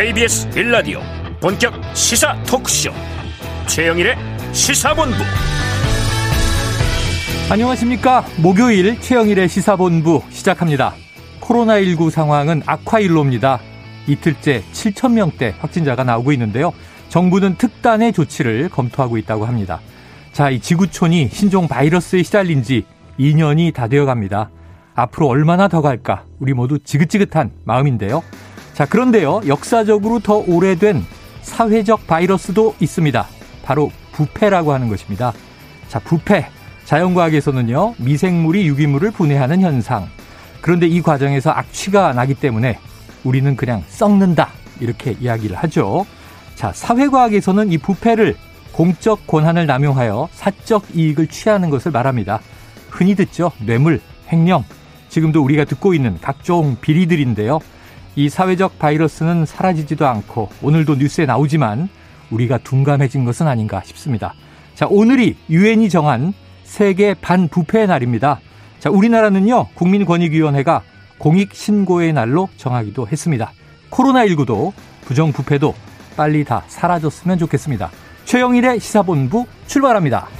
KBS 빌라디오 본격 시사 토크쇼. 최영일의 시사본부. 안녕하십니까? 목요일 최영일의 시사본부 시작합니다. 코로나19 상황은 악화일로입니다. 이틀째 7천 명대 확진자가 나오고 있는데요. 정부는 특단의 조치를 검토하고 있다고 합니다. 자, 이 지구촌이 신종 바이러스에 시달린 지 2년이 다 되어 갑니다. 앞으로 얼마나 더 갈까? 우리 모두 지긋지긋한 마음인데요 자, 그런데요, 역사적으로 더 오래된 사회적 바이러스도 있습니다. 바로 부패라고 하는 것입니다. 자, 부패. 자연과학에서는요, 미생물이 유기물을 분해하는 현상. 그런데 이 과정에서 악취가 나기 때문에 우리는 그냥 썩는다. 이렇게 이야기를 하죠. 자, 사회과학에서는 이 부패를 공적 권한을 남용하여 사적 이익을 취하는 것을 말합니다. 흔히 듣죠. 뇌물, 횡령. 지금도 우리가 듣고 있는 각종 비리들인데요. 이 사회적 바이러스는 사라지지도 않고 오늘도 뉴스에 나오지만 우리가 둔감해진 것은 아닌가 싶습니다. 자, 오늘이 유엔이 정한 세계 반부패의 날입니다. 자, 우리나라는요, 국민권익위원회가 공익신고의 날로 정하기도 했습니다. 코로나19도 부정부패도 빨리 다 사라졌으면 좋겠습니다. 최영일의 시사본부 출발합니다.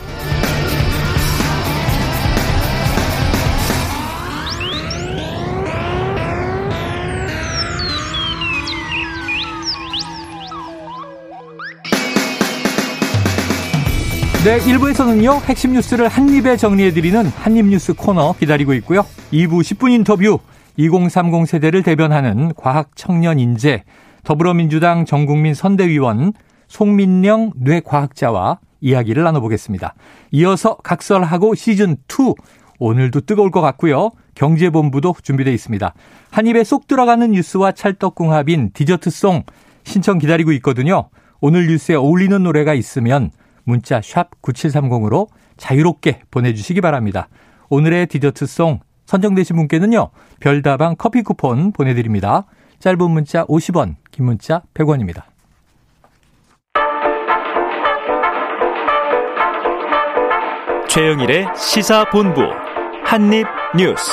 네, 1부에서는요, 핵심 뉴스를 한입에 정리해드리는 한입뉴스 코너 기다리고 있고요. 2부 10분 인터뷰, 2030 세대를 대변하는 과학 청년 인재, 더불어민주당 전국민 선대위원 송민령 뇌과학자와 이야기를 나눠보겠습니다. 이어서 각설하고 시즌2, 오늘도 뜨거울 것 같고요. 경제본부도 준비되어 있습니다. 한 입에 쏙 들어가는 뉴스와 찰떡궁합인 디저트송 신청 기다리고 있거든요. 오늘 뉴스에 어울리는 노래가 있으면 문자 샵 9730으로 자유롭게 보내주시기 바랍니다. 오늘의 디저트송 선정되신 분께는요. 별다방 커피 쿠폰 보내드립니다. 짧은 문자 50원, 긴 문자 100원입니다. 최영일의 시사본부 한입뉴스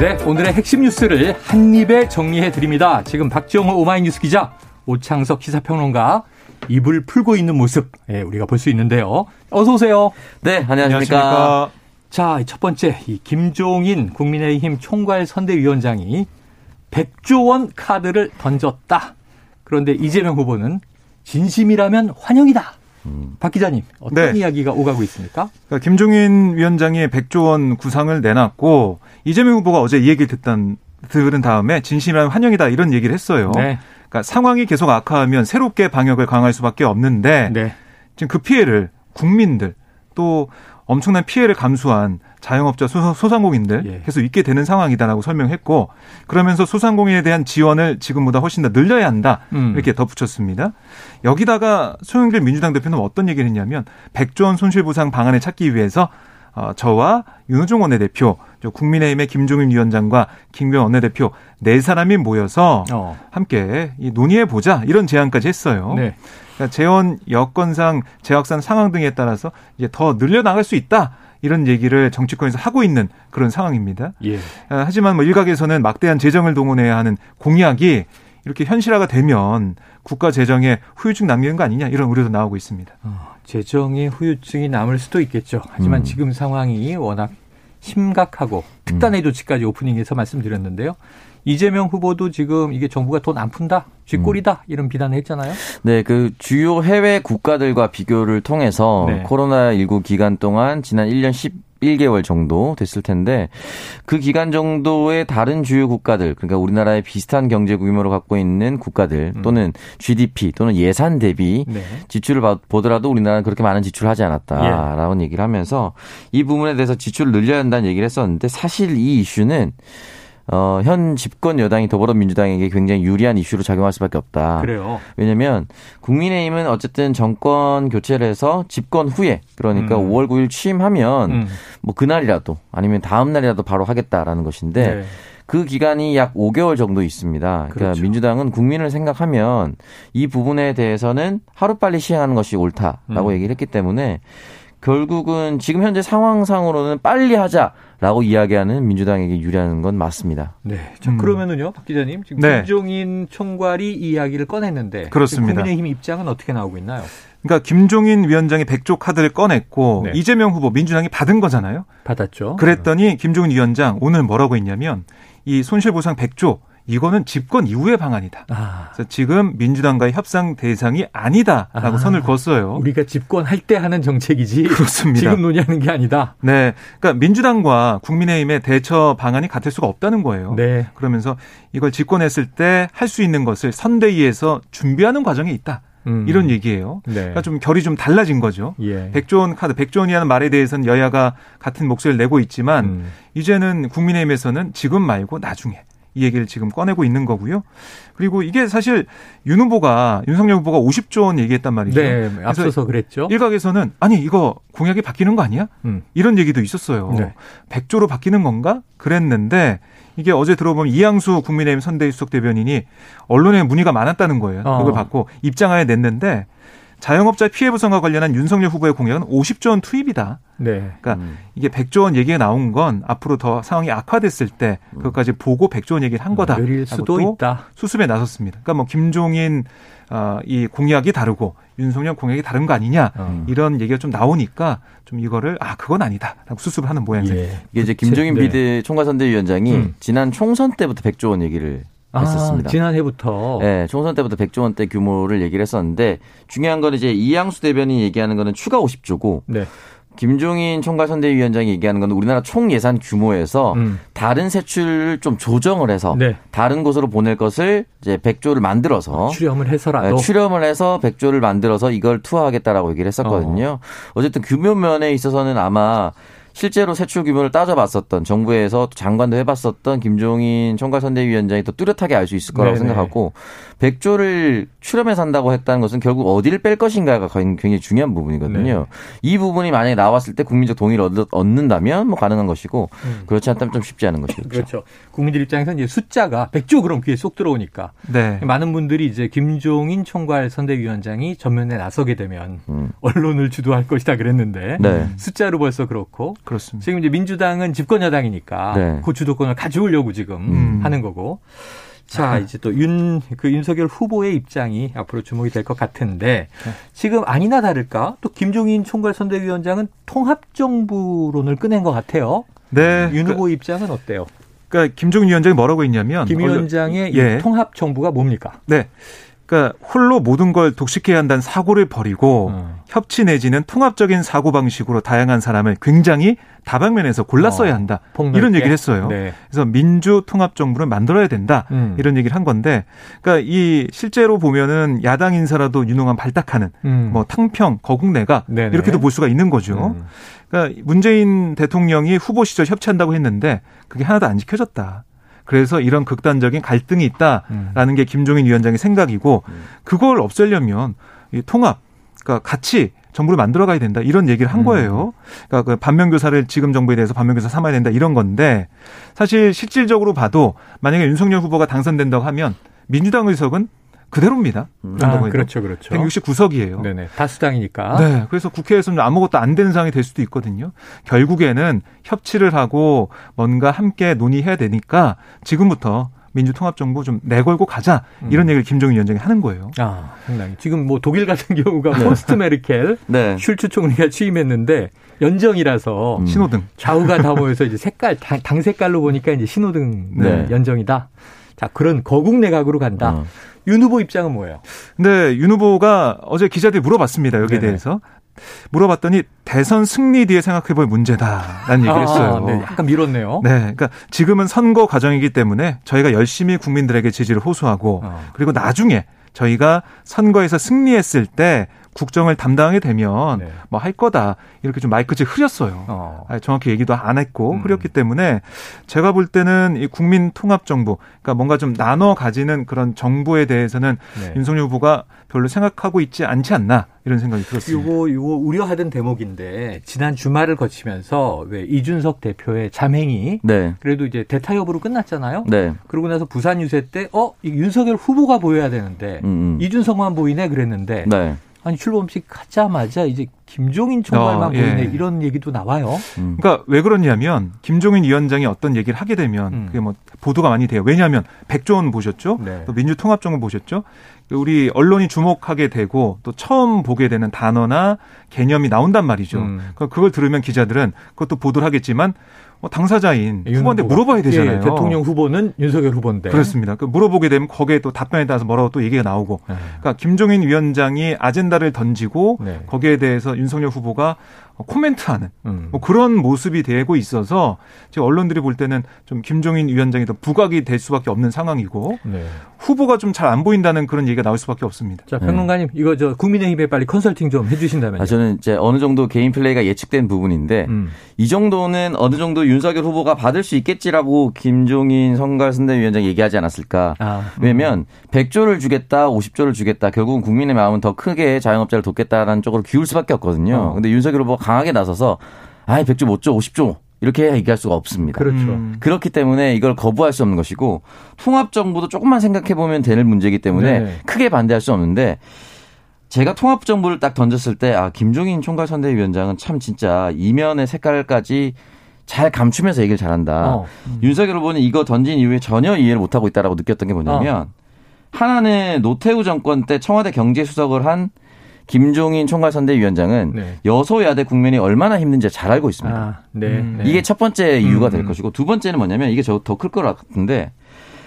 네, 오늘의 핵심 뉴스를 한입에 정리해 드립니다. 지금 박정호 오마이뉴스 기자, 오창석 시사평론가, 입을 풀고 있는 모습 예, 우리가 볼 수 있는데요. 어서 오세요. 네, 안녕하십니까. 안녕하십니까. 자, 첫 번째 이 김종인 국민의힘 총괄 선대위원장이 100조 원 카드를 던졌다. 그런데 이재명 후보는 진심이라면 환영이다. 음. 박 기자님, 어떤 네. 이야기가 오가고 있습니까? 그러니까 김종인 위원장이 100조 원 구상을 내놨고 이재명 후보가 어제 이 얘기를 듣던 들은 다음에 진심이라면 환영이다 이런 얘기를 했어요. 네. 그러니까 상황이 계속 악화하면 새롭게 방역을 강화할 수밖에 없는데 네. 지금 그 피해를 국민들 또 엄청난 피해를 감수한 자영업자 소상공인들 예. 계속 있게 되는 상황이다라고 설명했고 그러면서 소상공인에 대한 지원을 지금보다 훨씬 더 늘려야 한다 음. 이렇게 덧붙였습니다. 여기다가 소영길 민주당 대표는 어떤 얘기를 했냐면 100조 원 손실보상 방안을 찾기 위해서 어, 저와 윤호중 원내대표, 국민의힘의 김종인 위원장과 김병 원내대표 네 사람이 모여서 어. 함께 논의해 보자 이런 제안까지 했어요. 네. 그러니까 재원 여건상 재확산 상황 등에 따라서 이제 더 늘려 나갈 수 있다. 이런 얘기를 정치권에서 하고 있는 그런 상황입니다. 예. 아, 하지만 뭐 일각에서는 막대한 재정을 동원해야 하는 공약이 이렇게 현실화가 되면 국가 재정에 후유증 남기는 거 아니냐 이런 우려도 나오고 있습니다. 어, 재정의 후유증이 남을 수도 있겠죠. 하지만 음. 지금 상황이 워낙 심각하고 특단의 음. 조치까지 오프닝에서 말씀드렸는데요. 이재명 후보도 지금 이게 정부가 돈 안 푼다, 쥐꼬리다 음. 이런 비난을 했잖아요. 네, 그 주요 해외 국가들과 비교를 통해서 네. 코로나 19 기간 동안 지난 1년 10 1개월 정도 됐을 텐데 그 기간 정도의 다른 주요 국가들 그러니까 우리나라의 비슷한 경제 규모를 갖고 있는 국가들 음. 또는 GDP 또는 예산 대비 네. 지출을 보더라도 우리나라는 그렇게 많은 지출을 하지 않았다라는 예. 얘기를 하면서 이 부분에 대해서 지출을 늘려야 한다는 얘기를 했었는데 사실 이 이슈는 어, 현 집권 여당이 더불어민주당에게 굉장히 유리한 이슈로 작용할 수밖에 없다. 그래요. 왜냐면 국민의힘은 어쨌든 정권 교체를 해서 집권 후에 그러니까 음. 5월 9일 취임하면 음. 뭐 그날이라도 아니면 다음 날이라도 바로 하겠다라는 것인데 네. 그 기간이 약 5개월 정도 있습니다. 그러니까 그렇죠. 민주당은 국민을 생각하면 이 부분에 대해서는 하루빨리 시행하는 것이 옳다라고 음. 얘기를 했기 때문에 결국은 지금 현재 상황상으로는 빨리 하자라고 이야기하는 민주당에게 유리한 건 맞습니다. 네. 자, 음. 그러면은요, 박 기자님 지금 네. 김종인 총괄이 이야기를 꺼냈는데 그렇습니다. 국민의힘 입장은 어떻게 나오고 있나요? 그러니까 김종인 위원장이 백조 카드를 꺼냈고 네. 이재명 후보 민주당이 받은 거잖아요. 받았죠. 그랬더니 김종인 위원장 오늘 뭐라고 했냐면 이 손실보상 백조 이거는 집권 이후의 방안이다. 아. 그래서 지금 민주당과의 협상 대상이 아니다라고 아. 선을 그었어요. 우리가 집권할 때 하는 정책이지. 그렇습니다. 지금 논의하는 게 아니다. 네. 그러니까 민주당과 국민의힘의 대처 방안이 같을 수가 없다는 거예요. 네. 그러면서 이걸 집권했을 때 할 수 있는 것을 선대위에서 준비하는 과정에 있다. 음. 이런 얘기예요. 네. 그러니까 좀 결이 좀 달라진 거죠. 예. 백조원 카드, 백조원이라는 말에 대해서는 여야가 같은 목소리를 내고 있지만 음. 이제는 국민의힘에서는 지금 말고 나중에 이 얘기를 지금 꺼내고 있는 거고요. 그리고 이게 사실 윤 후보가 윤석열 후보가 50조 원 얘기했단 말이죠. 네, 앞서서 그랬죠. 일각에서는 아니 이거 공약이 바뀌는 거 아니야? 음. 이런 얘기도 있었어요. 네. 100조로 바뀌는 건가? 그랬는데 이게 어제 들어보면 이양수 국민의힘 선대위 수석 대변인이 언론에 문의가 많았다는 거예요. 어. 그걸 받고 입장하에 냈는데 자영업자 피해 보상과 관련한 윤석열 후보의 공약은 50조 원 투입이다. 네. 그러니까 음. 이게 100조 원 얘기가 나온 건 앞으로 더 상황이 악화됐을 때 음. 그것까지 보고 100조 원 얘기를 한 거다. 늘 수도 있다. 수습에 나섰습니다. 그러니까 뭐 김종인 어, 이 공약이 다르고 윤석열 공약이 다른 거 아니냐 음. 이런 얘기가 좀 나오니까 좀 이거를 아 그건 아니다라고 수습을 하는 모양이에요. 예. 이게 이제 김종인 네. 비대 총괄선대위원장이 음. 지난 총선 때부터 100조 원 얘기를 아, 했었습니다. 지난해부터. 네, 총선 때부터 100조 원대 규모를 얘기를 했었는데 중요한 건 이제 이양수 대변인이 얘기하는 거는 추가 50조고 네. 김종인 총괄선대위원장이 얘기하는 건 우리나라 총 예산 규모에서 음. 다른 세출을 좀 조정을 해서 네. 다른 곳으로 보낼 것을 이제 100조를 만들어서 출렴을 해서라도 네, 출렴을 해서 100조를 만들어서 이걸 투하하겠다라고 얘기를 했었거든요. 어. 어쨌든 규모 면에 있어서는 아마 실제로 세출 규모를 따져봤었던 정부에서 장관도 해봤었던 김종인 총괄선대위원장이 또 뚜렷하게 알 수 있을 거라고 네네. 생각하고 100조를 출연해 산다고 했다는 것은 결국 어디를 뺄 것인가가 굉장히 중요한 부분이거든요. 네. 이 부분이 만약에 나왔을 때 국민적 동의를 얻는다면 뭐 가능한 것이고 음. 그렇지 않다면 좀 쉽지 않은 것이죠. 그렇죠. 국민들 입장에서는 이제 숫자가 100조 그럼 귀에 쏙 들어오니까 네. 많은 분들이 이제 김종인 총괄 선대위원장이 전면에 나서게 되면 음. 언론을 주도할 것이다 그랬는데 네. 숫자로 벌써 그렇고 그렇습니다. 지금 이제 민주당은 집권 여당이니까 네. 그 주도권을 가져오려고 지금 음. 하는 거고. 자, 아. 이제 또 윤, 그 윤석열 후보의 입장이 앞으로 주목이 될 것 같은데, 네. 지금 아니나 다를까, 또 김종인 총괄 선대위원장은 통합정부론을 꺼낸 것 같아요. 네. 윤 후보 그, 입장은 어때요? 그러니까 김종인 위원장이 뭐라고 했냐면, 김 위원장의 예. 통합 정부가 뭡니까? 네. 그러니까 홀로 모든 걸 독식해야 한다는 사고를 버리고 음. 협치 내지는 통합적인 사고 방식으로 다양한 사람을 굉장히 다방면에서 골랐어야 어, 한다. 어, 이런 얘기를 했어요. 네. 그래서 민주 통합 정부를 만들어야 된다. 음. 이런 얘기를 한 건데 그러니까 이 실제로 보면은 야당 인사라도 유능한 발탁하는 음. 뭐 탕평, 거국내가 네네. 이렇게도 볼 수가 있는 거죠. 음. 그러니까 문재인 대통령이 후보 시절 협치한다고 했는데 그게 하나도 안 지켜졌다. 그래서 이런 극단적인 갈등이 있다라는 음. 게 김종인 위원장의 생각이고 음. 그걸 없애려면 이 통합, 그러니까 같이 정부를 만들어 가야 된다 이런 얘기를 한 음. 거예요. 그러니까 그 반면교사를 지금 정부에 대해서 반면교사 삼아야 된다 이런 건데 사실 실질적으로 봐도 만약에 윤석열 후보가 당선된다고 하면 민주당 의석은 그대로입니다. 음. 아, 그렇죠, 그렇죠. 169석이에요. 네네. 다수당이니까. 네. 그래서 국회에서는 아무것도 안 되는 상황이 될 수도 있거든요. 결국에는 협치를 하고 뭔가 함께 논의해야 되니까 지금부터 민주통합정부 좀 내걸고 가자 이런 음. 얘기를 김정인 위원장이 하는 거예요. 아, 상당히. 지금 뭐 독일 같은 경우가 네. 포스트 메르켈 네. 슐츠 총리가 취임했는데 연정이라서 음. 신호등 좌우가 다 모여서 이제 색깔 당, 당 색깔로 보니까 이제 신호등 네. 연정이다. 자 그런 거국 내각으로 간다. 어. 윤 후보 입장은 뭐예요? 네, 윤 후보가 어제 기자들이 물어봤습니다. 여기에 네네. 대해서. 물어봤더니 대선 승리 뒤에 생각해볼 문제다라는 얘기를 아, 했어요. 아, 네. 약간 미뤘네요. 네, 그러니까 지금은 선거 과정이기 때문에 저희가 열심히 국민들에게 지지를 호소하고 어. 그리고 나중에 저희가 선거에서 승리했을 때 국정을 담당하게 되면 네. 뭐할 거다 이렇게 좀 마이크를 흐렸어요. 어. 정확히 얘기도 안 했고 음. 흐렸기 때문에 제가 볼 때는 이 국민 통합 정부, 그러니까 뭔가 좀 나눠 가지는 그런 정부에 대해서는 네. 윤석열 후보가 별로 생각하고 있지 않지 않나 이런 생각이 들었습니다. 이거 이거 우려하던 대목인데 지난 주말을 거치면서 왜 이준석 대표의 자맹이 네. 그래도 이제 대타 여부로 끝났잖아요. 네. 그러고 나서 부산 유세 때 어 윤석열 후보가 보여야 되는데 음, 음. 이준석만 보이네 그랬는데. 네. 아니 출범식 하자마자 이제 김종인 총괄만 어, 예. 보이네 이런 얘기도 나와요. 음. 그러니까 왜 그러냐면 김종인 위원장이 어떤 얘기를 하게 되면 음. 그게 뭐 보도가 많이 돼요. 왜냐하면 백조 원 보셨죠? 네. 또 민주통합정부 보셨죠? 우리 언론이 주목하게 되고 또 처음 보게 되는 단어나 개념이 나온단 말이죠. 음. 그러니까 그걸 들으면 기자들은 그것도 보도를 하겠지만 뭐 당사자인 후보한테 물어봐야 되잖아요. 예, 대통령 후보는 윤석열 후보인데. 그렇습니다. 그 물어보게 되면 거기에 또 답변에 따라서 뭐라고 또 얘기가 나오고. 네. 그러니까 김종인 위원장이 아젠다를 던지고 네. 거기에 대해서 윤석열 후보가 코멘트하는 음. 뭐 그런 모습이 되고 있어서 지금 언론들이 볼 때는 좀 김종인 위원장이 더 부각이 될 수밖에 없는 상황이고 네. 후보가 좀 잘 안 보인다는 그런 얘기가 나올 수밖에 없습니다. 자 평론가님 네. 이거 저 국민의힘에 빨리 컨설팅 좀 해주신다면요. 아, 저는 이제 어느 정도 개인 플레이가 예측된 부분인데 음. 이 정도는 어느 정도 윤석열 후보가 받을 수 있겠지라고 김종인 선거선대위원장이 얘기하지 않았을까. 아, 음. 왜냐면 100조를 주겠다, 50조를 주겠다. 결국은 국민의 마음은 더 크게 자영업자를 돕겠다라는 쪽으로 기울 수밖에 없거든요. 어. 근데 윤석열 후보가 강하게 나서서 아이 100조 못 줘, 50조 이렇게 얘기할 수가 없습니다. 그렇죠. 음. 그렇기 때문에 이걸 거부할 수 없는 것이고 통합 정부도 조금만 생각해 보면 될 문제이기 때문에 네. 크게 반대할 수 없는데 제가 통합 정부를 딱 던졌을 때 아 김종인 총괄 선대위원장은 참 진짜 이면의 색깔까지 잘 감추면서 얘기를 잘한다. 어. 음. 윤석열 후보는 이거 던진 이후에 전혀 이해를 못하고 있다라고 느꼈던 게 뭐냐면 어. 하나는 노태우 정권 때 청와대 경제수석을 한 김종인 총괄선대위원장은 네. 여소야대 국면이 얼마나 힘든지 잘 알고 있습니다. 아, 네, 음. 네. 이게 첫 번째 이유가 될 음. 것이고 두 번째는 뭐냐면 이게 저 더 클 것 같은데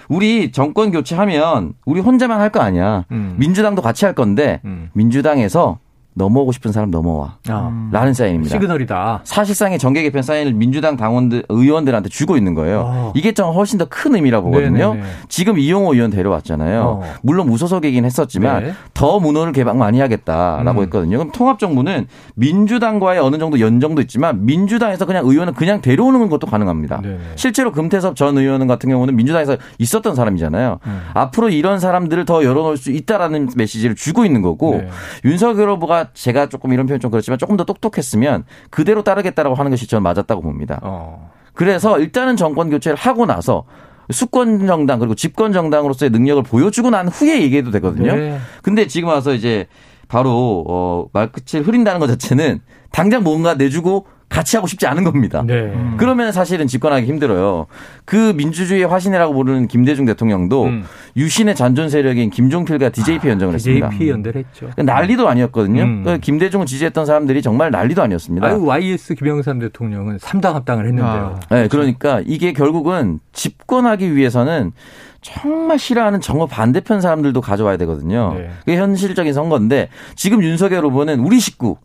우리 정권 교체하면 우리 혼자만 할 거 아니야. 음. 민주당도 같이 할 건데 음. 민주당에서 넘어오고 싶은 사람 넘어와. 아. 라는 사인입니다. 시그널이다. 사실상의 정계 개편 사인을 민주당 당원들, 의원들한테 주고 있는 거예요. 아. 이게 좀 훨씬 더 큰 의미라 보거든요. 네네네. 지금 이용호 의원 데려왔잖아요. 어. 물론 무소속이긴 했었지만 네. 더 문호를 개방 많이 하겠다라고 음. 했거든요. 그럼 통합정부는 민주당과의 어느 정도 연정도 있지만 민주당에서 그냥 의원은 그냥 데려오는 것도 가능합니다. 네네. 실제로 금태섭 전 의원 같은 경우는 민주당에서 있었던 사람이잖아요. 음. 앞으로 이런 사람들을 더 열어놓을 수 있다라는 메시지를 주고 있는 거고 네. 윤석열 후보가 제가 조금 이런 표현 좀 그렇지만 조금 더 똑똑했으면 그대로 따르겠다라고 하는 것이 저는 맞았다고 봅니다. 어. 그래서 일단은 정권 교체를 하고 나서 수권 정당 그리고 집권 정당으로서의 능력을 보여주고 난 후에 얘기해도 되거든요. 네. 근데 지금 와서 이제 바로 어 말끝을 흐린다는 것 자체는 당장 뭔가 내주고 같이 하고 싶지 않은 겁니다. 네. 음. 그러면 사실은 집권하기 힘들어요. 그 민주주의의 화신이라고 부르는 김대중 대통령도 음. 유신의 잔존 세력인 김종필과 DJP 아, 연정을 했습니다. DJP 연대했죠. 그러니까 난리도 아니었거든요. 음. 그러니까 김대중을 지지했던 사람들이 정말 난리도 아니었습니다. 아유, YS 김영삼 대통령은 3당 합당을 했는데요. 아. 네, 그러니까 이게 결국은 집권하기 위해서는 정말 싫어하는 정어 반대편 사람들도 가져와야 되거든요. 네. 그게 현실적인 선거인데 지금 윤석열 후보는 우리 식구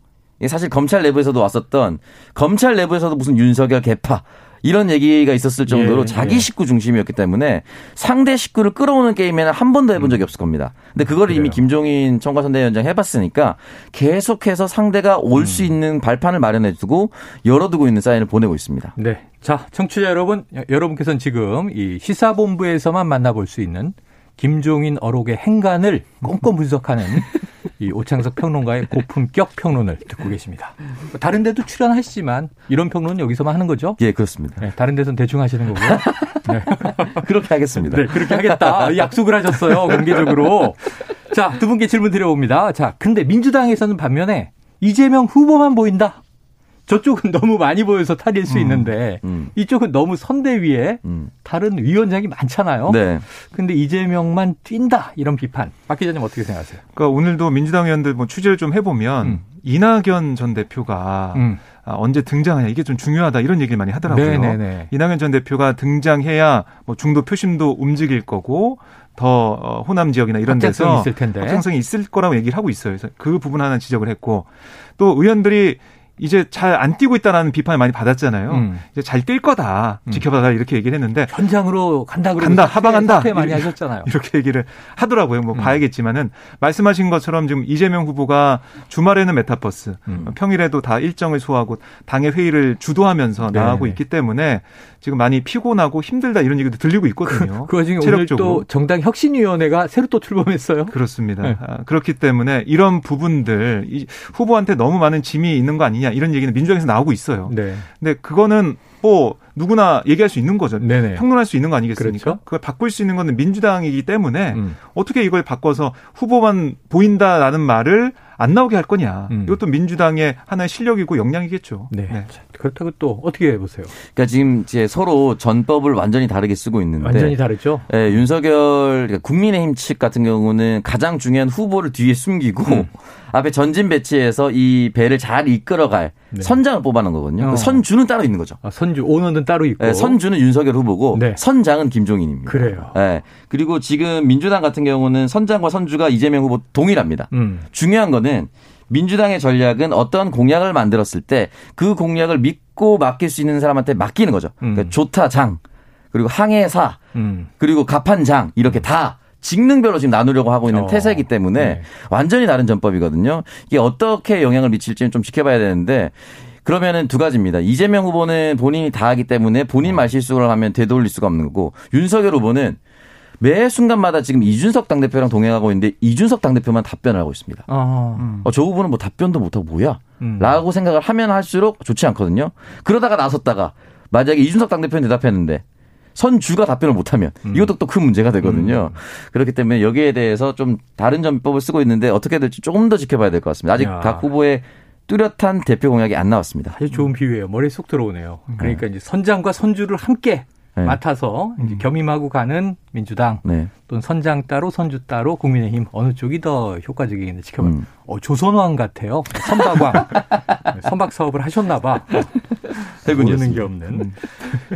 사실 검찰 내부에서도 왔었던 검찰 내부에서도 무슨 윤석열 개파 이런 얘기가 있었을 정도로 예, 자기 예. 식구 중심이었기 때문에 상대 식구를 끌어오는 게임에는 한 번도 해본 적이 없을 겁니다. 근데 그걸 이미 김종인 청과선대위원장 해봤으니까 계속해서 상대가 올수 음. 있는 발판을 마련해 두고 열어두고 있는 사인을 보내고 있습니다. 네. 자, 청취자 여러분, 여러분께서는 지금 이 시사본부에서만 만나볼 수 있는 김종인 어록의 행간을 꼼꼼 분석하는 이 오창석 평론가의 고품격 평론을 듣고 계십니다. 다른 데도 출연하시지만 이런 평론은 여기서만 하는 거죠? 예, 그렇습니다. 네, 다른 데서는 대충 하시는 거고요. 네. 그렇게 하겠습니다. 네, 그렇게 하겠다. 약속을 하셨어요, 공개적으로. 자, 두 분께 질문 드려봅니다. 자, 근데 민주당에서는 반면에 이재명 후보만 보인다. 저쪽은 너무 많이 보여서 탈일 수 음, 있는데 음. 이쪽은 너무 선대위에 음. 다른 위원장이 많잖아요. 네. 근데 이재명만 뛴다 이런 비판. 박 기자님 어떻게 생각하세요? 그러니까 오늘도 민주당 의원들 뭐 취재를 좀 해보면 음. 이낙연 전 대표가 음. 아, 언제 등장하냐 이게 좀 중요하다 이런 얘기를 많이 하더라고요. 네네네. 네, 네. 이낙연 전 대표가 등장해야 뭐 중도 표심도 움직일 거고 더 어, 호남 지역이나 이런 데서 있을 텐데. 확장성이 있을 거라고 얘기를 하고 있어요. 그래서 그 부분 하나 지적을 했고 또 의원들이 이제 잘 안 뛰고 있다라는 비판을 많이 받았잖아요. 음. 이제 잘 뛸 거다. 음. 지켜봐라 이렇게 얘기를 했는데 현장으로 간다 그러고 간다 하방한다 많이 하셨잖아요. 이렇게 얘기를 하더라고요. 뭐 음. 봐야겠지만은 말씀하신 것처럼 지금 이재명 후보가 주말에는 메타버스, 음. 평일에도 다 일정을 소화하고 당의 회의를 주도하면서 네 나가고 있기 때문에 지금 많이 피곤하고 힘들다 이런 얘기도 들리고 있거든요. 그, 그 와중에 체력적으로. 오늘 또 정당 혁신위원회가 새로 또 출범했어요. 그렇습니다. 네. 아, 그렇기 때문에 이런 부분들 이 후보한테 너무 많은 짐이 있는 거 아니냐 이런 얘기는 민주당에서 나오고 있어요. 네. 근데 그거는 뭐 누구나 얘기할 수 있는 거죠. 네네. 평론할 수 있는 거 아니겠습니까? 그렇죠? 그걸 바꿀 수 있는 거는 민주당이기 때문에 음. 어떻게 이걸 바꿔서 후보만 보인다라는 말을 안 나오게 할 거냐. 음. 이것도 민주당의 하나의 실력이고 역량이겠죠. 네. 네. 그렇다고 또 어떻게 해보세요? 그러니까 지금 이제 서로 전법을 완전히 다르게 쓰고 있는데 완전히 다르죠. 네, 윤석열 그러니까 국민의힘 측 같은 경우는 가장 중요한 후보를 뒤에 숨기고 음. 앞에 전진 배치해서 이 배를 잘 이끌어갈 네. 선장을 뽑아놓은 거거든요. 어. 그 선주는 따로 있는 거죠. 아, 선주 오너는 따로 있고 네, 선주는 윤석열 후보고 네. 선장은 김종인입니다. 그래요. 네. 그리고 지금 민주당 같은 경우는 선장과 선주가 이재명 후보 동일합니다. 음. 중요한 거는 민주당의 전략은 어떤 공약을 만들었을 때 그 공약을 믿고 맡길 수 있는 사람한테 맡기는 거죠. 음. 그러니까 조타 장 그리고 항해사 음. 그리고 가판장 이렇게 다 직능별로 지금 나누려고 하고 있는 어. 태세이기 때문에 네. 완전히 다른 전법이거든요. 이게 어떻게 영향을 미칠지는 좀 지켜봐야 되는데 그러면은 두 가지입니다. 이재명 후보는 본인이 다 하기 때문에 본인 어. 말실수를 하면 되돌릴 수가 없는 거고 윤석열 후보는 매 순간마다 지금 이준석 당대표랑 동행하고 있는데 이준석 당대표만 답변을 하고 있습니다. 어. 어, 저 후보는 뭐 답변도 못하고 뭐야? 음. 라고 생각을 하면 할수록 좋지 않거든요. 그러다가 나섰다가 만약에 이준석 당대표는 대답했는데 선주가 답변을 못하면 음. 이것도 또 큰 문제가 되거든요. 음. 그렇기 때문에 여기에 대해서 좀 다른 전법을 쓰고 있는데 어떻게 될지 조금 더 지켜봐야 될 것 같습니다. 아직 야. 각 후보의 뚜렷한 대표 공약이 안 나왔습니다. 아주 좋은 비유예요. 머리에 쏙 들어오네요. 그러니까 네. 이제 선장과 선주를 함께 네. 맡아서 이제 음. 겸임하고 가는 민주당 네. 또는 선장 따로 선주 따로 국민의힘 어느 쪽이 더 효과적이겠는지 지켜봐. 음. 어, 조선왕 같아요. 선박왕 선박 사업을 하셨나 봐. 모르는 게 없는. 음.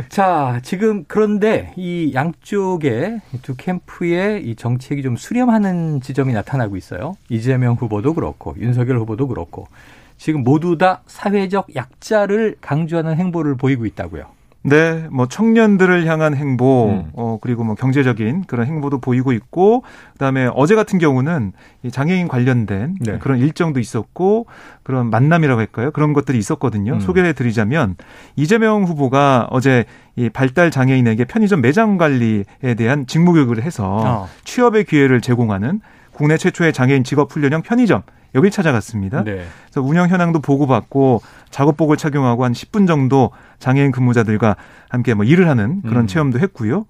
자 지금 그런데 이 양쪽의 두 캠프의 이 정책이 좀 수렴하는 지점이 나타나고 있어요. 이재명 후보도 그렇고 윤석열 후보도 그렇고 지금 모두 다 사회적 약자를 강조하는 행보를 보이고 있다고요. 네, 뭐 청년들을 향한 행보, 음. 어 그리고 뭐 경제적인 그런 행보도 보이고 있고, 그다음에 어제 같은 경우는 이 장애인 관련된 네. 그런 일정도 있었고 그런 만남이라고 할까요? 그런 것들이 있었거든요. 음. 소개해 드리자면 이재명 후보가 어제 이 발달 장애인에게 편의점 매장 관리에 대한 직무 교육을 해서 어. 취업의 기회를 제공하는 국내 최초의 장애인 직업 훈련형 편의점 여기 찾아갔습니다. 네. 그래서 운영 현황도 보고받고 작업복을 착용하고 한 10분 정도 장애인 근무자들과 함께 뭐 일을 하는 그런 음. 체험도 했고요.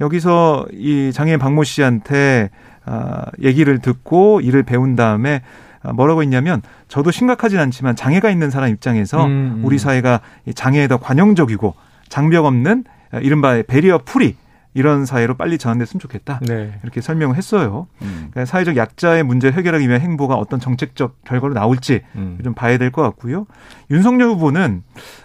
여기서 이 장애인 박모 씨한테 아, 얘기를 듣고 일을 배운 다음에 아, 뭐라고 했냐면 저도 심각하진 않지만 장애가 있는 사람 입장에서 음, 음. 우리 사회가 장애에 더 관용적이고 장벽 없는 이른바 barrier free 이런 사회로 빨리 전환됐으면 좋겠다. 네. 이렇게 설명을 했어요. 음. 그러니까 사회적 약자의 문제 해결하기 위한 행보가 어떤 정책적 결과로 나올지 음. 좀 봐야 될 것 같고요. 윤석열 후보는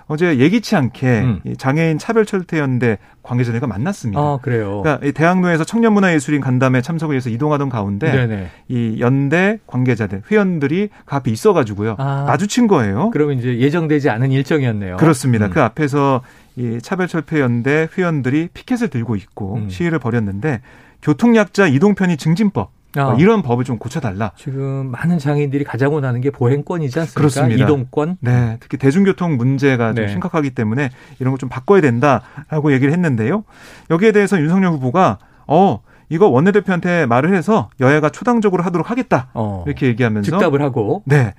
어제 예기치 않게 음. 장애인 차별철퇴연대 관계자들과 만났습니다. 아, 그래요. 그러니까 대학로에서 청년문화예술인 간담회 참석을 해서 이동하던 가운데 네네. 이 연대 관계자들 회원들이 그 앞에 있어가지고요 아. 마주친 거예요. 그러면 이제 예정되지 않은 일정이었네요. 그렇습니다. 음. 그 앞에서 이 차별철폐연대 회원들이 피켓을 들고 있고 음. 시위를 벌였는데 교통약자 이동편의 증진법 아. 이런 법을 좀 고쳐달라. 지금 많은 장애인들이 가장 원하는 게 보행권이지 않습니까? 그렇습니다. 이동권. 네, 특히 대중교통 문제가 네. 좀 심각하기 때문에 이런 거 좀 바꿔야 된다라고 얘기를 했는데요. 여기에 대해서 윤석열 후보가 어 이거 원내대표한테 말을 해서 여야가 초당적으로 하도록 하겠다 어. 이렇게 얘기하면서 즉답을 하고 네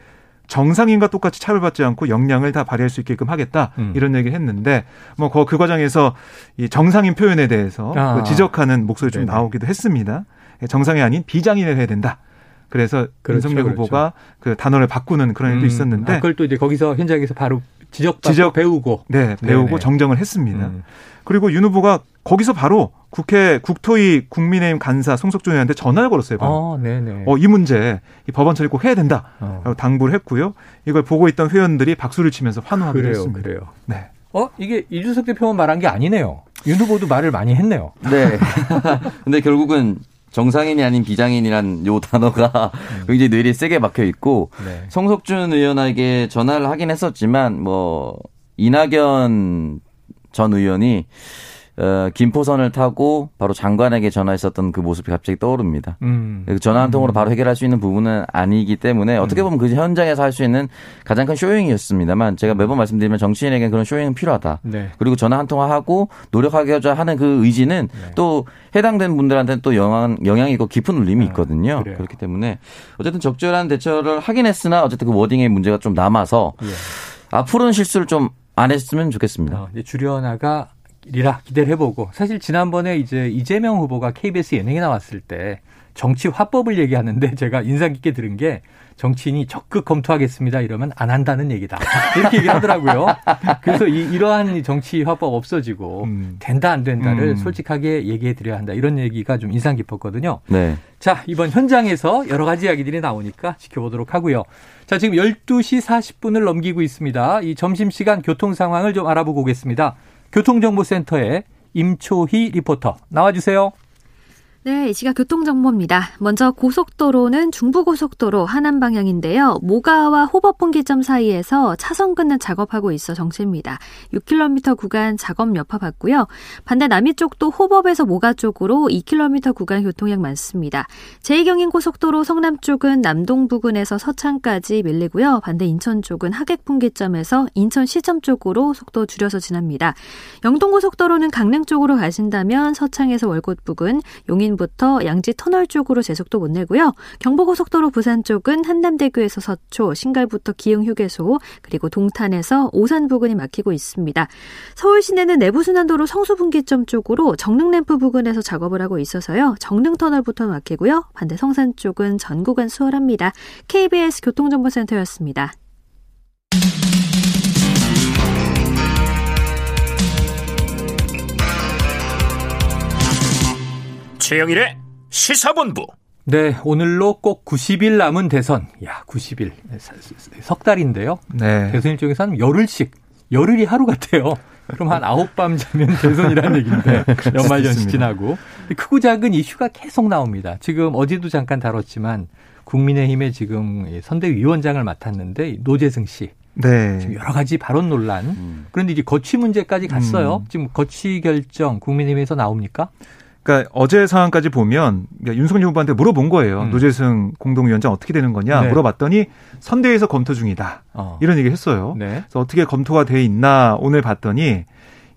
정상인과 똑같이 차별받지 않고 역량을 다 발휘할 수 있게끔 하겠다 음. 이런 얘기를 했는데 뭐그 그 과정에서 이 정상인 표현에 대해서 아. 그 지적하는 목소리 좀 네네. 나오기도 했습니다. 정상이 아닌 비장인을 해야 된다. 그래서 그렇죠, 윤석열 그렇죠. 후보가 그 단어를 바꾸는 그런 일도 음. 있었는데 아, 그걸 또 이제 거기서 현장에서 바로 지적 지적 배우고 네 배우고 네네. 정정을 했습니다. 음. 그리고 윤 후보가 거기서 바로 국회 국토위 국민의힘 간사 송석준 의원한테 전화를 걸었어요. 바로. 아, 네네. 어, 이 문제 이 법안 처리 꼭 해야 된다. 어. 당부를 했고요. 이걸 보고 있던 회원들이 박수를 치면서 환호하기도 그래요, 했습니다. 그래요. 네. 어 이게 이준석 대표만 말한 게 아니네요. 윤 후보도 말을 많이 했네요. 네. 근데 결국은 정상인이 아닌 비장인이란 요 단어가 음. 굉장히 뇌리에 세게 박혀 있고 네. 송석준 의원에게 전화를 하긴 했었지만 뭐 이낙연 전 의원이 어, 김포선을 타고 바로 장관에게 전화했었던 그 모습이 갑자기 떠오릅니다. 음. 전화 한 통으로 바로 해결할 수 있는 부분은 아니기 때문에 어떻게 음. 보면 그 현장에서 할 수 있는 가장 큰 쇼잉이었습니다만 제가 매번 말씀드리면 정치인에게는 그런 쇼잉은 필요하다. 네. 그리고 전화 한 통화하고 노력하고자 하는 그 의지는 네. 또 해당된 분들한테는 또 영향, 영향이 있고 깊은 울림이 아, 있거든요. 아, 그렇기 때문에 어쨌든 적절한 대처를 하긴 했으나 어쨌든 그 워딩의 문제가 좀 남아서 예. 앞으로는 실수를 좀 안 했으면 좋겠습니다. 어, 줄여나가 리라 기대를 해보고 사실 지난번에 이제 이재명 후보가 KBS 예능에 나왔을 때 정치 화법을 얘기하는데 제가 인상 깊게 들은 게 정치인이 적극 검토하겠습니다 이러면 안 한다는 얘기다 이렇게 얘기를 하더라고요. 그래서 이, 이러한 정치 화법 없어지고 음. 된다 안 된다를 음. 솔직하게 얘기해 드려야 한다 이런 얘기가 좀 인상 깊었거든요. 네. 자 이번 현장에서 여러 가지 이야기들이 나오니까 지켜보도록 하고요. 자 지금 12시 40분을 넘기고 있습니다. 이 점심시간 교통 상황을 좀 알아보고 오겠습니다. 교통정보센터의 임초희 리포터 나와주세요. 네, 이 시각 교통정보입니다. 먼저 고속도로는 중부고속도로 하남 방향인데요. 모가와 호법분기점 사이에서 차선 끊는 작업하고 있어 정체입니다. 6km 구간 작업 여파 받고요. 반대 남이 쪽도 호법에서 모가 쪽으로 2km 구간 교통량 많습니다. 제2경인 고속도로 성남 쪽은 남동 부근에서 서창까지 밀리고요. 반대 인천 쪽은 하객분기점에서 인천 시점 쪽으로 속도 줄여서 지납니다. 영동고속도로는 강릉 쪽으로 가신다면 서창에서 월곶 부근, 용인 부터 양지 터널 쪽으로 제속도 못 내고요. 경부고속도로 부산 쪽은 한남대교에서 서초, 신갈부터 기흥 휴게소, 그리고 동탄에서 오산 부근이 막히고 있습니다. 서울 시내는 내부순환도로 성수분기점 쪽으로 정릉램프 부근에서 작업을 하고 있어서요. 정릉터널부터 막히고요. 반대 성산 쪽은 전 구간 수월합니다. KBS 교통정보센터였습니다. 최영일의 시사본부. 네, 오늘로 꼭 90일 남은 대선. 야, 90일. 석 달인데요. 네. 대선 일정에서 한 열흘씩. 열흘이 하루 같아요. 그럼 한 아홉 밤 자면 대선이라는 얘기인데 연말 연시 지나고 크고 작은 이슈가 계속 나옵니다. 지금 어제도 잠깐 다뤘지만 국민의힘의 지금 선대위원장을 맡았는데 노재승 씨. 네. 지금 여러 가지 발언 논란. 음. 그런데 이제 거취 문제까지 갔어요. 음. 지금 거취 결정 국민의힘에서 나옵니까? 그러니까 어제 상황까지 보면 그러니까 윤석열 후보한테 물어본 거예요. 음. 노재승 공동위원장 어떻게 되는 거냐 네. 물어봤더니 선대위에서 검토 중이다. 어. 이런 얘기 했어요. 네. 그래서 어떻게 검토가 돼 있나 오늘 봤더니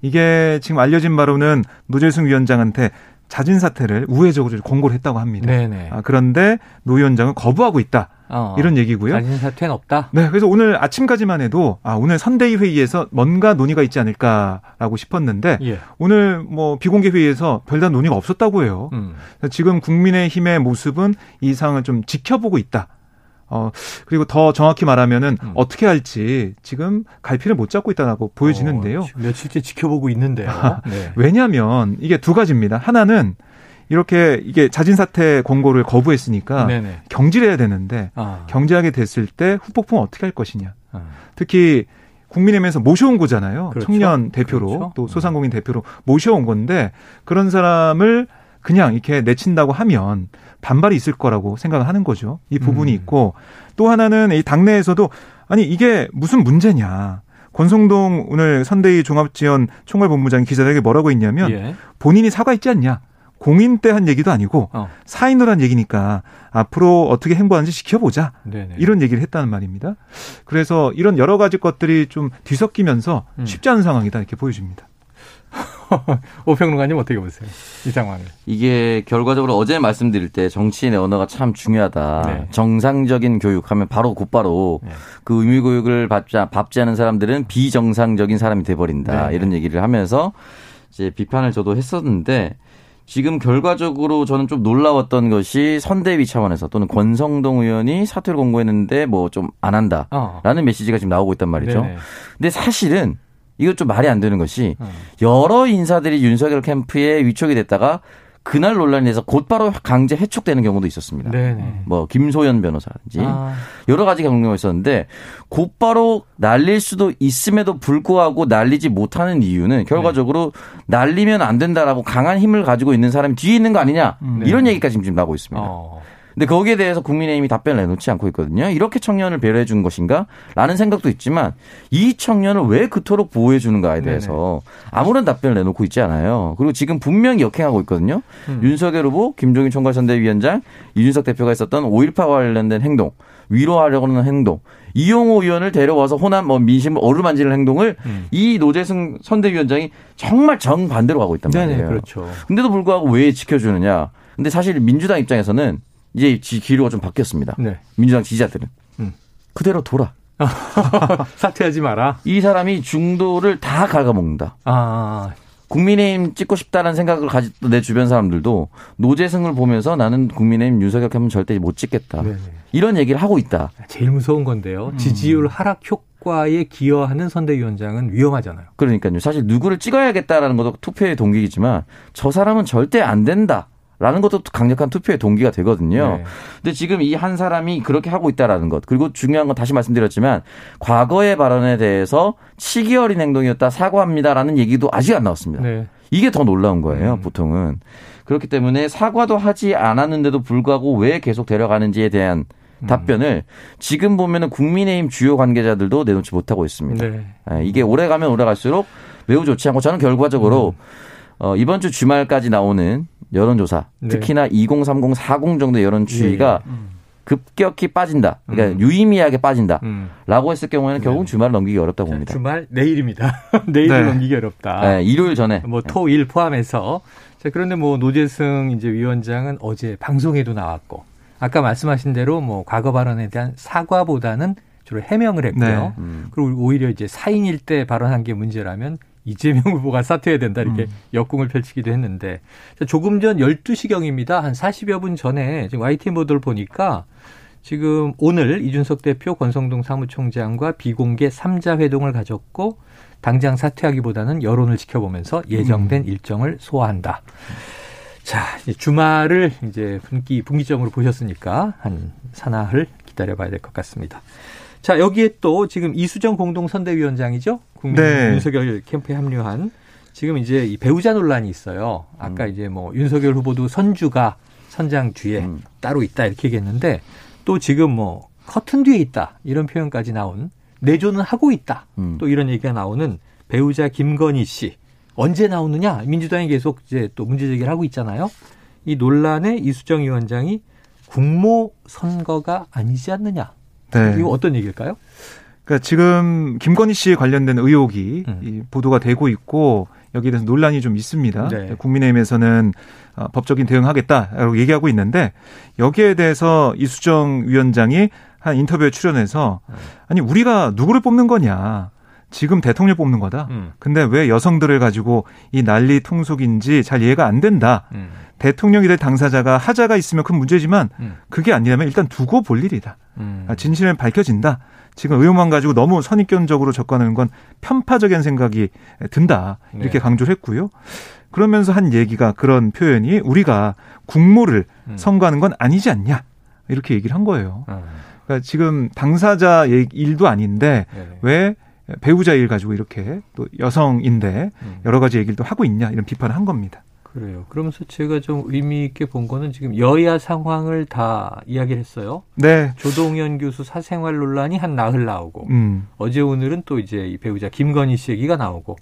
이게 지금 알려진 바로는 노재승 위원장한테 자진 사퇴를 우회적으로 권고를 했다고 합니다. 네네. 아, 그런데 노 위원장은 거부하고 있다. 어, 이런 얘기고요. 자진 사퇴는 없다. 네, 그래서 오늘 아침까지만 해도 아 오늘 선대위 회의에서 뭔가 논의가 있지 않을까라고 싶었는데 예. 오늘 뭐 비공개 회의에서 별다른 논의가 없었다고 해요. 음. 지금 국민의힘의 모습은 이 상황을 좀 지켜보고 있다. 어, 그리고 더 정확히 말하면은 음. 어떻게 할지 지금 갈피를 못 잡고 있다고 보여지는데요. 어, 며칠째 지켜보고 있는데요. 네. 왜냐하면 이게 두 가지입니다. 하나는 이렇게 이게 자진 사퇴 권고를 거부했으니까 네네. 경질해야 되는데 아. 경질하게 됐을 때 후폭풍 어떻게 할 것이냐. 아. 특히 국민의힘에서 모셔온 거잖아요. 그렇죠. 청년 대표로 그렇죠. 또 소상공인 대표로 모셔온 건데 그런 사람을 그냥 이렇게 내친다고 하면 반발이 있을 거라고 생각을 하는 거죠. 이 부분이 음. 있고 또 하나는 이 당내에서도 아니 이게 무슨 문제냐. 권성동 오늘 선대위 종합지원 총괄본부장 기자들에게 뭐라고 했냐면 예. 본인이 사과했지 않냐. 공인 때 한 얘기도 아니고 어. 사인으로 한 얘기니까 앞으로 어떻게 행보하는지 지켜보자. 네네. 이런 얘기를 했다는 말입니다. 그래서 이런 여러 가지 것들이 좀 뒤섞이면서 음. 쉽지 않은 상황이다 이렇게 보여집니다. 오평론가님 어떻게 보세요? 이 상황을. 이게 결과적으로 어제 말씀드릴 때 정치인의 언어가 참 중요하다. 네. 정상적인 교육하면 바로 곧바로 네. 그 의미 교육을 받지, 받지 않은 사람들은 비정상적인 사람이 돼버린다. 네. 이런 얘기를 하면서 이제 비판을 저도 했었는데 지금 결과적으로 저는 좀 놀라웠던 것이 선대위 차원에서 또는 권성동 의원이 사퇴를 공고했는데 뭐 좀 안 한다라는 어. 메시지가 지금 나오고 있단 말이죠. 네네. 근데 사실은 이거 좀 말이 안 되는 것이 어. 여러 인사들이 윤석열 캠프에 위촉이 됐다가 그날 논란이 돼서 곧바로 강제 해촉되는 경우도 있었습니다. 네네. 뭐 김소연 변호사라든지 아. 여러 가지 경우가 있었는데 곧바로 날릴 수도 있음에도 불구하고 날리지 못하는 이유는 결과적으로 네. 날리면 안 된다라고 강한 힘을 가지고 있는 사람이 뒤에 있는 거 아니냐 음. 이런 얘기까지 지금 나오고 있습니다. 어. 근데 거기에 대해서 국민의힘이 답변을 내놓지 않고 있거든요. 이렇게 청년을 배려해 준 것인가? 라는 생각도 있지만 이 청년을 왜 그토록 보호해 주는가에 대해서. 아무런 답변을 내놓고 있지 않아요. 그리고 지금 분명히 역행하고 있거든요. 음. 윤석열 후보, 김종인 총괄선대위원장, 이준석 대표가 있었던 5.18과 관련된 행동, 위로하려고 하는 행동, 이용호 의원을 데려와서 호남 뭐 민심을 어루만지는 행동을 음. 이 노재승 선대위원장이 정말 정반대로 하고 있단 말이에요. 네네, 그렇죠. 근데도 불구하고 왜 지켜주느냐? 근데 사실 민주당 입장에서는 이제 기류가 좀 바뀌었습니다. 네. 민주당 지지자들은 음. 그대로 돌아. 사퇴하지 마라. 이 사람이 중도를 다 갉아먹는다. 아. 국민의힘 찍고 싶다는 생각을 가졌던 내 주변 사람들도 노재승을 보면서 나는 국민의힘 윤석열 하면 절대 못 찍겠다. 네네. 이런 얘기를 하고 있다. 제일 무서운 건데요. 음. 지지율 하락 효과에 기여하는 선대위원장은 위험하잖아요. 그러니까요. 사실 누구를 찍어야겠다라는 것도 투표의 동기이지만 저 사람은 절대 안 된다. 라는 것도 강력한 투표의 동기가 되거든요. 네. 근데 지금 이 한 사람이 그렇게 하고 있다라는 것. 그리고 중요한 건 다시 말씀드렸지만 과거의 발언에 대해서 치기 어린 행동이었다 사과합니다라는 얘기도 아직 안 나왔습니다. 네. 이게 더 놀라운 거예요, 음. 보통은. 그렇기 때문에 사과도 하지 않았는데도 불구하고 왜 계속 데려가는지에 대한 음. 답변을 지금 보면은 국민의힘 주요 관계자들도 내놓지 못하고 있습니다. 네. 예, 이게 오래 가면 오래 갈수록 매우 좋지 않고 저는 결과적으로 음. 어, 이번 주 주말까지 나오는 여론조사, 네. 특히나 2030, 40 정도 여론 추이가 네. 음. 급격히 빠진다. 그러니까 음. 유의미하게 빠진다. 음. 라고 했을 경우에는 결국 네. 주말을 넘기기 어렵다고 봅니다. 주말 내일입니다. 내일을 네. 넘기기 어렵다. 네, 일요일 전에. 뭐 토, 일 포함해서. 자, 그런데 뭐 노재승 이제 위원장은 어제 방송에도 나왔고 아까 말씀하신 대로 뭐 과거 발언에 대한 사과보다는 주로 해명을 했고요. 네. 음. 그리고 오히려 이제 사인일 때 발언한 게 문제라면 이재명 후보가 사퇴해야 된다 이렇게 음. 역공을 펼치기도 했는데 조금 전 12시경입니다. 한 40여 분 전에 지금 YTN 보도를 보니까 지금 오늘 이준석 대표 권성동 사무총장과 비공개 3자 회동을 가졌고 당장 사퇴하기보다는 여론을 지켜보면서 예정된 음. 일정을 소화한다. 자, 주말을 이제 분기 분기점으로 보셨으니까 한 사나흘 기다려 봐야 될 것 같습니다. 자, 여기에 또 지금 이수정 공동선대위원장이죠. 국민 네. 윤석열 캠프에 합류한 지금 이제 이 배우자 논란이 있어요. 아까 음. 이제 뭐 윤석열 후보도 선주가 선장 뒤에 음. 따로 있다 이렇게 얘기했는데 또 지금 뭐 커튼 뒤에 있다 이런 표현까지 나온 내조는 하고 있다 음. 또 이런 얘기가 나오는 배우자 김건희 씨 언제 나오느냐 민주당이 계속 이제 또 문제 제기를 하고 있잖아요. 이 논란에 이수정 위원장이 국모 선거가 아니지 않느냐 네. 이거 어떤 얘기일까요? 그러니까 지금 김건희 씨에 관련된 의혹이 음. 보도가 되고 있고 여기에 대해서 논란이 좀 있습니다. 네. 국민의힘에서는 어, 법적인 대응하겠다라고 얘기하고 있는데 여기에 대해서 이수정 위원장이 한 인터뷰에 출연해서 음. 아니 우리가 누구를 뽑는 거냐. 지금 대통령 뽑는 거다. 음. 근데 왜 여성들을 가지고 이 난리 통속인지 잘 이해가 안 된다. 음. 대통령이 될 당사자가 하자가 있으면 큰 문제지만 음. 그게 아니라면 일단 두고 볼 일이다. 음. 아, 진실은 밝혀진다. 지금 의혹만 가지고 너무 선입견적으로 접근하는 건 편파적인 생각이 든다. 이렇게 네. 강조를 했고요. 그러면서 한 얘기가 그런 표현이 우리가 국모를 음. 선거하는 건 아니지 않냐. 이렇게 얘기를 한 거예요. 음. 그러니까 지금 당사자 일도 아닌데 네. 왜 배우자 일 가지고 이렇게 또 여성인데 음. 여러 가지 얘기를 또 하고 있냐 이런 비판을 한 겁니다. 그래요. 그러면서 제가 좀 의미 있게 본 거는 지금 여야 상황을 다 이야기를 했어요. 네. 조동현 교수 사생활 논란이 한 나흘 나오고 음. 어제 오늘은 또 이제 이 배우자 김건희 씨 얘기가 나오고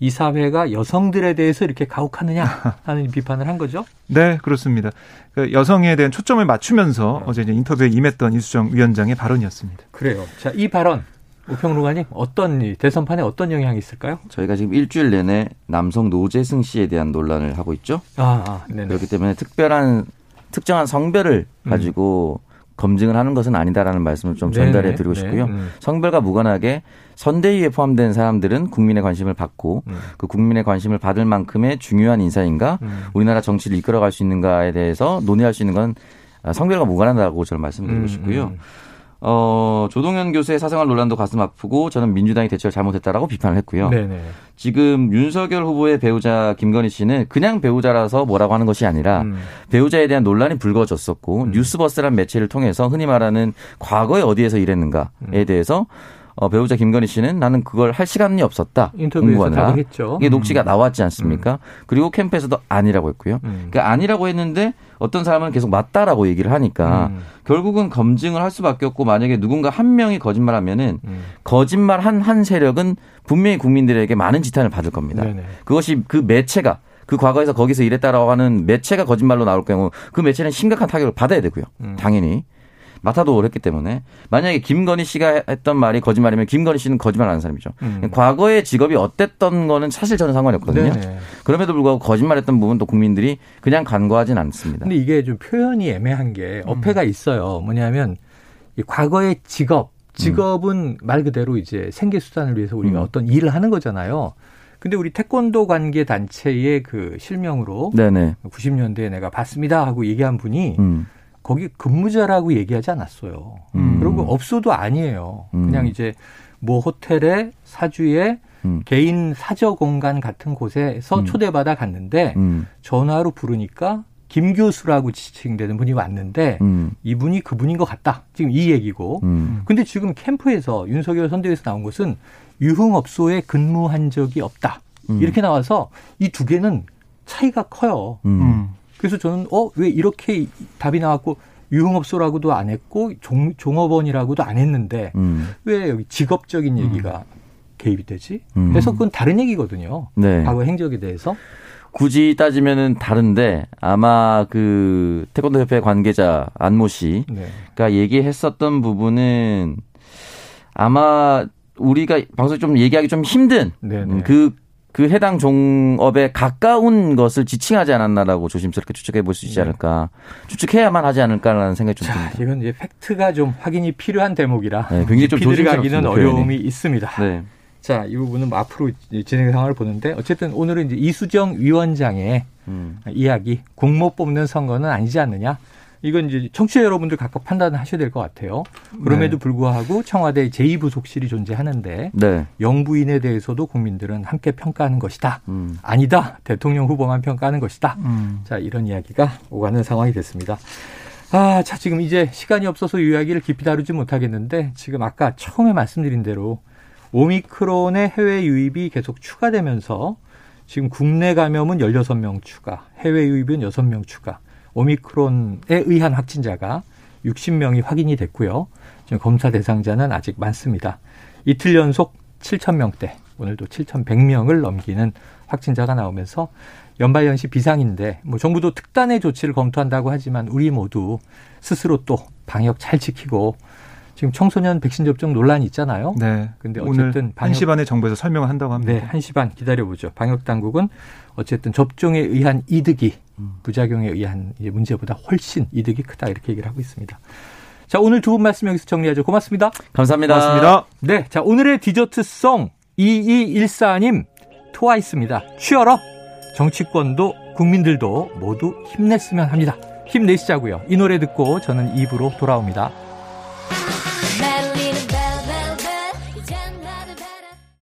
이 사회가 여성들에 대해서 이렇게 가혹하느냐 하는 비판을 한 거죠. 네, 그렇습니다. 그 여성에 대한 초점을 맞추면서 네. 어제 이제 인터뷰에 임했던 이수정 위원장의 발언이었습니다. 그래요. 자, 이 발언 우평로가님 어떤 대선판에 어떤 영향이 있을까요? 저희가 지금 일주일 내내 남성 노재승 씨에 대한 논란을 하고 있죠. 아, 아 그렇기 때문에 특별한 특정한 성별을 음. 가지고 검증을 하는 것은 아니다라는 말씀을 좀 전달해 드리고 네. 싶고요. 음. 성별과 무관하게 선대위에 포함된 사람들은 국민의 관심을 받고 음. 그 국민의 관심을 받을 만큼의 중요한 인사인가 음. 우리나라 정치를 이끌어갈 수 있는가에 대해서 논의할 수 있는 건 성별과 무관하다고 저는 말씀드리고 음, 싶고요. 음. 어, 조동현 교수의 사생활 논란도 가슴 아프고 저는 민주당이 대처를 잘못했다라고 비판을 했고요. 네네. 지금 윤석열 후보의 배우자 김건희 씨는 그냥 배우자라서 뭐라고 하는 것이 아니라 음. 배우자에 대한 논란이 불거졌었고 음. 뉴스버스란 매체를 통해서 흔히 말하는 과거에 어디에서 일했는가에 음. 대해서 어, 배우자 김건희 씨는 나는 그걸 할 시간이 없었다. 인터뷰에서 했죠. 이게 녹취가 음. 나왔지 않습니까? 음. 그리고 캠프에서도 아니라고 했고요. 음. 그러니까 아니라고 했는데 어떤 사람은 계속 맞다라고 얘기를 하니까 음. 결국은 검증을 할 수밖에 없고 만약에 누군가 한 명이 거짓말하면은 음. 거짓말 한한 세력은 분명히 국민들에게 많은 지탄을 받을 겁니다. 네네. 그것이 그 매체가 그 과거에서 거기서 일했다라고 하는 매체가 거짓말로 나올 경우 그 매체는 심각한 타격을 받아야 되고요. 음. 당연히. 맡아도 어렵기 때문에 만약에 김건희 씨가 했던 말이 거짓말이면 김건희 씨는 거짓말하는 사람이죠. 음. 과거의 직업이 어땠던 거는 사실 저는 상관이 없거든요. 네네. 그럼에도 불구하고 거짓말했던 부분 도 국민들이 그냥 간과하진 않습니다. 근데 이게 좀 표현이 애매한 게 어폐가 음. 있어요. 뭐냐면 과거의 직업 직업은 말 그대로 이제 생계 수단을 위해서 우리가 음. 어떤 일을 하는 거잖아요. 근데 우리 태권도 관계 단체의 그 실명으로 네네. 90년대에 내가 봤습니다 하고 얘기한 분이 음. 거기 근무자라고 얘기하지 않았어요. 음. 그리고 업소도 아니에요. 음. 그냥 이제 뭐 호텔에 사주에 음. 개인 사저 공간 같은 곳에서 음. 초대받아 갔는데 음. 전화로 부르니까 김 교수라고 지칭되는 분이 왔는데 음. 이분이 그분인 것 같다. 지금 이 얘기고. 음. 근데 지금 캠프에서 윤석열 선대위에서 나온 것은 유흥업소에 근무한 적이 없다. 음. 이렇게 나와서 이 두 개는 차이가 커요. 그래서 저는 어 왜 이렇게 답이 나왔고 유흥업소라고도 안 했고 종, 종업원이라고도 안 했는데 음. 왜 여기 직업적인 얘기가 음. 개입이 되지? 음. 그래서 그건 다른 얘기거든요. 네. 과거 행적에 대해서. 굳이 따지면은 다른데 아마 그 태권도 협회 관계자 안모 씨가 네. 얘기했었던 부분은 아마 우리가 방송에 좀 얘기하기 좀 힘든 네네. 네. 그 그 해당 종업에 가까운 것을 지칭하지 않았나라고 조심스럽게 추측해 볼 수 있지 네. 않을까. 추측해야만 하지 않을까라는 생각이 좀 자, 듭니다. 이건 이제 팩트가 좀 확인이 필요한 대목이라 네, 굉장히 좀 조심스럽기는 어려움이 있습니다. 네. 자, 이 부분은 뭐 앞으로 진행 상황을 보는데 어쨌든 오늘은 이제 이수정 위원장의 음. 이야기 공모 뽑는 선거는 아니지 않느냐. 이건 이제 청취자 여러분들 각각 판단을 하셔야 될 것 같아요. 그럼에도 네. 불구하고 청와대 제2부속실이 존재하는데 네. 영부인에 대해서도 국민들은 함께 평가하는 것이다. 음. 아니다. 대통령 후보만 평가하는 것이다. 음. 자, 이런 이야기가 오가는 상황이 됐습니다. 아, 자, 지금 이제 시간이 없어서 이 이야기를 깊이 다루지 못하겠는데 지금 아까 처음에 말씀드린 대로 오미크론의 해외 유입이 계속 추가되면서 지금 국내 감염은 16명 추가, 해외 유입은 6명 추가. 오미크론에 의한 확진자가 60명이 확인이 됐고요. 지금 검사 대상자는 아직 많습니다. 이틀 연속 7,000명대, 오늘도 7,100명을 넘기는 확진자가 나오면서 연발연시 비상인데 뭐 정부도 특단의 조치를 검토한다고 하지만 우리 모두 스스로 또 방역 잘 지키고 지금 청소년 백신 접종 논란이 있잖아요. 네. 근데 어쨌든 오늘 1시 반에 정부에서 설명을 한다고 합니다. 네, 1시 반 기다려 보죠. 방역 당국은 어쨌든 접종에 의한 이득이 부작용에 의한 문제보다 훨씬 이득이 크다 이렇게 얘기를 하고 있습니다. 자, 오늘 두 분 말씀 여기서 정리하죠. 고맙습니다. 감사합니다. 고맙습니다. 네. 자, 오늘의 디저트송 2214님 트와이스입니다. 취얼업. 정치권도 국민들도 모두 힘냈으면 합니다. 힘내시자고요. 이 노래 듣고 저는 입으로 돌아옵니다.